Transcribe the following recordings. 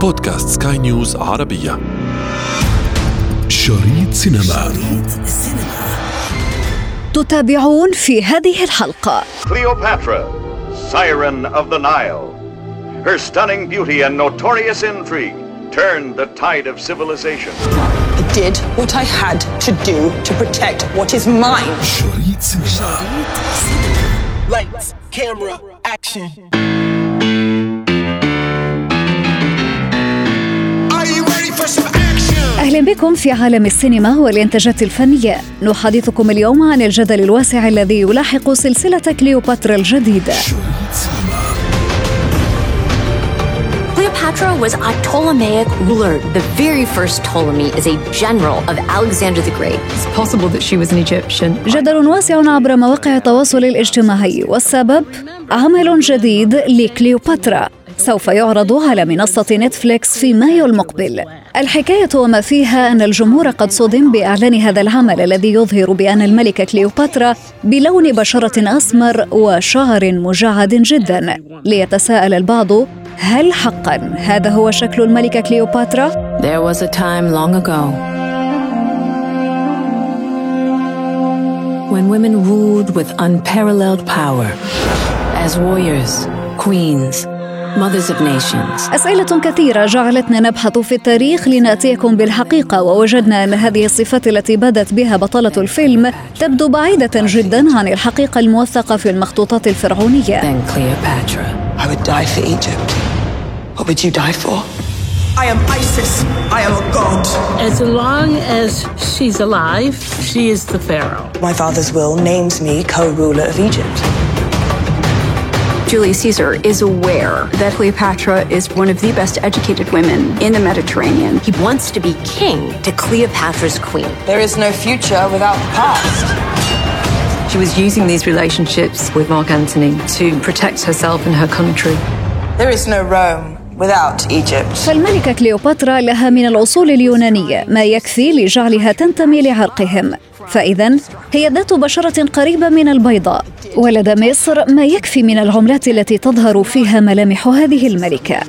بودكاست سكاي نيوز عربية شريط سينما شريط تتابعون في هذه الحلقة Cleopatra, siren of the Nile. Her stunning beauty and notorious intrigue turned the tide of civilization. I did what I had to do to protect what is mine. شريط سينما Lights, camera, action. أهلا بكم في عالم السينما والإنتاجات الفنية نحدثكم اليوم عن الجدل الواسع الذي يلاحق سلسلة كليوباترا الجديدة Cleopatra was a Ptolemaic ruler. The very first Ptolemy is a general of Alexander the Great. It's possible that she was an Egyptian. جدل واسع عبر مواقع التواصل الاجتماعي والسبب عمل جديد لكليوباترا سوف يعرض على منصة نتفليكس في مايو المقبل. الحكاية وما فيها أن الجمهور قد صدم بإعلان هذا العمل الذي يظهر بأن الملكة كليوباترا بلون بشرة أسمر وشعر مجعد جدا. ليتساءل البعض هل حقا هذا هو شكل الملكة كليوباترا؟ There was a time long ago when women ruled with unparalleled power as warriors, queens. أسئلة كثيرة جعلتنا نبحث في التاريخ لنأتيكم بالحقيقة ووجدنا أن هذه الصفات التي بدت بها بطلة الفيلم تبدو بعيدة جدا عن الحقيقة الموثقة في المخطوطات الفرعونية Then Cleopatra. I would die for Egypt. What would you die for? I am Isis. I am a god. As long as she's alive, she is the pharaoh. My father's will names me co-ruler of Egypt. Julius Caesar is aware that Cleopatra is one of the best educated women in the Mediterranean. He wants to be king to Cleopatra's queen. There is no future without past. She was using these relationships with Mark Antony to protect herself and her country. There is no Rome without Egypt. فالملكة كليوباترا لها من الأصول اليونانية ما يكفي لجعلها تنتمي لعرقهم فإذا هي ذات بشرة قريبة من البيضاء ولدى مصر ما يكفي من العملات التي تظهر فيها ملامح هذه الملكة.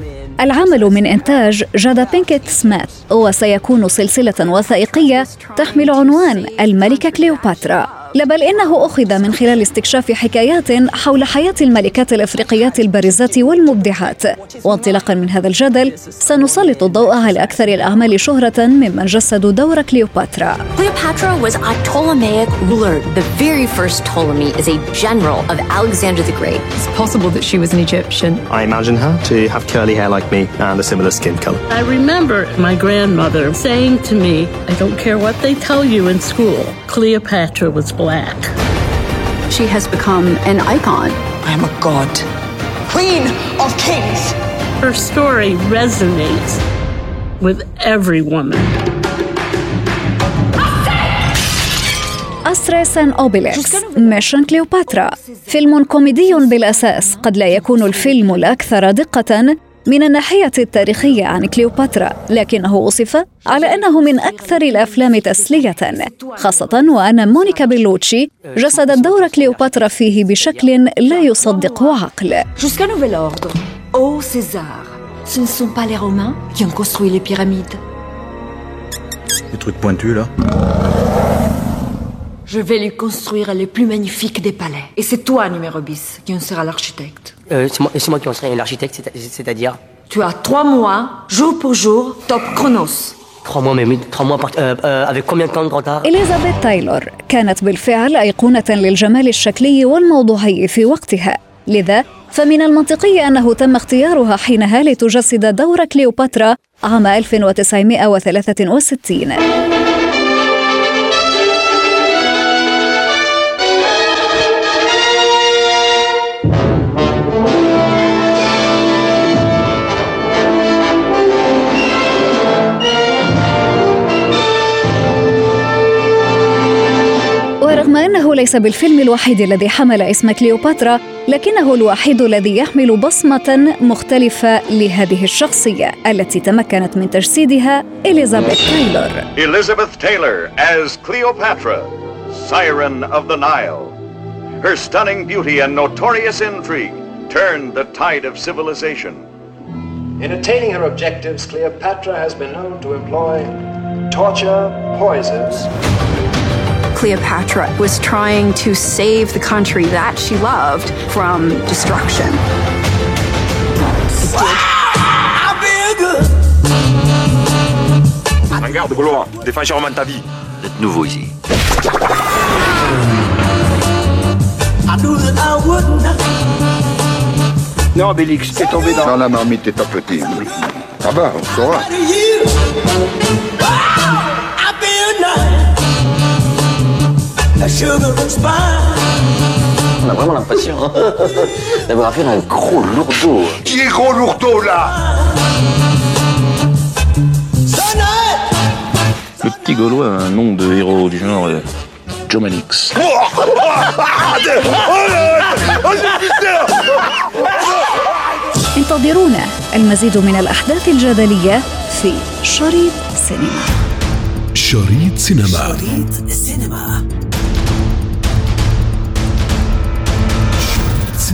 العمل من إنتاج جادا بينكيت سميث وسيكون سلسلة وثائقية تحمل عنوان الملكة كليوباترا. لا بل إنه أخذ من خلال استكشاف حكايات حول حياة الملكات الإفريقيات البارزات والمبدعات وانطلاقا من هذا الجدل سنسلط الضوء على أكثر الأعمال شهرة ممن جسدوا دور كليوباترا Cleopatra was a Ptolemaic ruler. The very first Ptolemy is a general of Alexander the Great. It's possible that she was an Egyptian. I imagine her to have curly hair like me and a similar skin colour. I remember my grandmother saying to me, I don't care what they tell you in school, Cleopatra was black. She has become an icon. I am a god. Queen of kings. Her story resonates with every woman. أستريس أن أوبيلكس ميشن كليوباترا فيلم كوميدي بالأساس قد لا يكون الفيلم الأكثر دقة من الناحية التاريخية عن كليوباترا لكنه وصف على أنه من أكثر الأفلام تسلية خاصة وأن مونيكا بيلوتشي جسدت دور كليوباترا فيه بشكل لا يصدق عقل Je vais lui construire les plus magnifiques des palais. Et c'est toi, numéro bis, qui en sera l'architecte. Euh, c'est moi, c'est moi qui en serai l'architecte, c'est- c'est-à-dire Tu as trois mois, jour pour jour, top chronos. trois mois, mais oui, trois mois euh, euh, avec combien de temps de retard إليزابيث تايلور كانت بالفعل أيقونة للجمال الشكلي والموضوعي في وقتها لذا فمن المنطقي أنه تم اختيارها حينها لتجسد دور كليوباترا عام 1963 أنه ليس بالفيلم الوحيد الذي حمل اسم كليوباترا لكنه الوحيد الذي يحمل بصمة مختلفة لهذه الشخصية التي تمكنت من تجسيدها إليزابيث تايلور Elizabeth Taylor as Cleopatra, siren of the Nile. Her stunning beauty and notorious intrigue turned the tide of civilization. In attaining her objectives, Cleopatra has been known to employ torture, poisons. Cleopatra was trying to save the country that she loved from destruction. Regarde, Gaulois, défends charmant ta vie. Vous êtes nouveau ici. Non, Bélix, t'es tombé dans... Dans la marmite t'es petit. Ah bah, on saura. On a vraiment l'impression d'avoir affaire à un gros lourdeau. Qui est gros lourdeau, là Le petit Gaulois a un nom de héros du genre euh, Jomanix. انتظرونا المزيد من الأحداث الجدلية في شريط سينما شريط سينما شريط سينما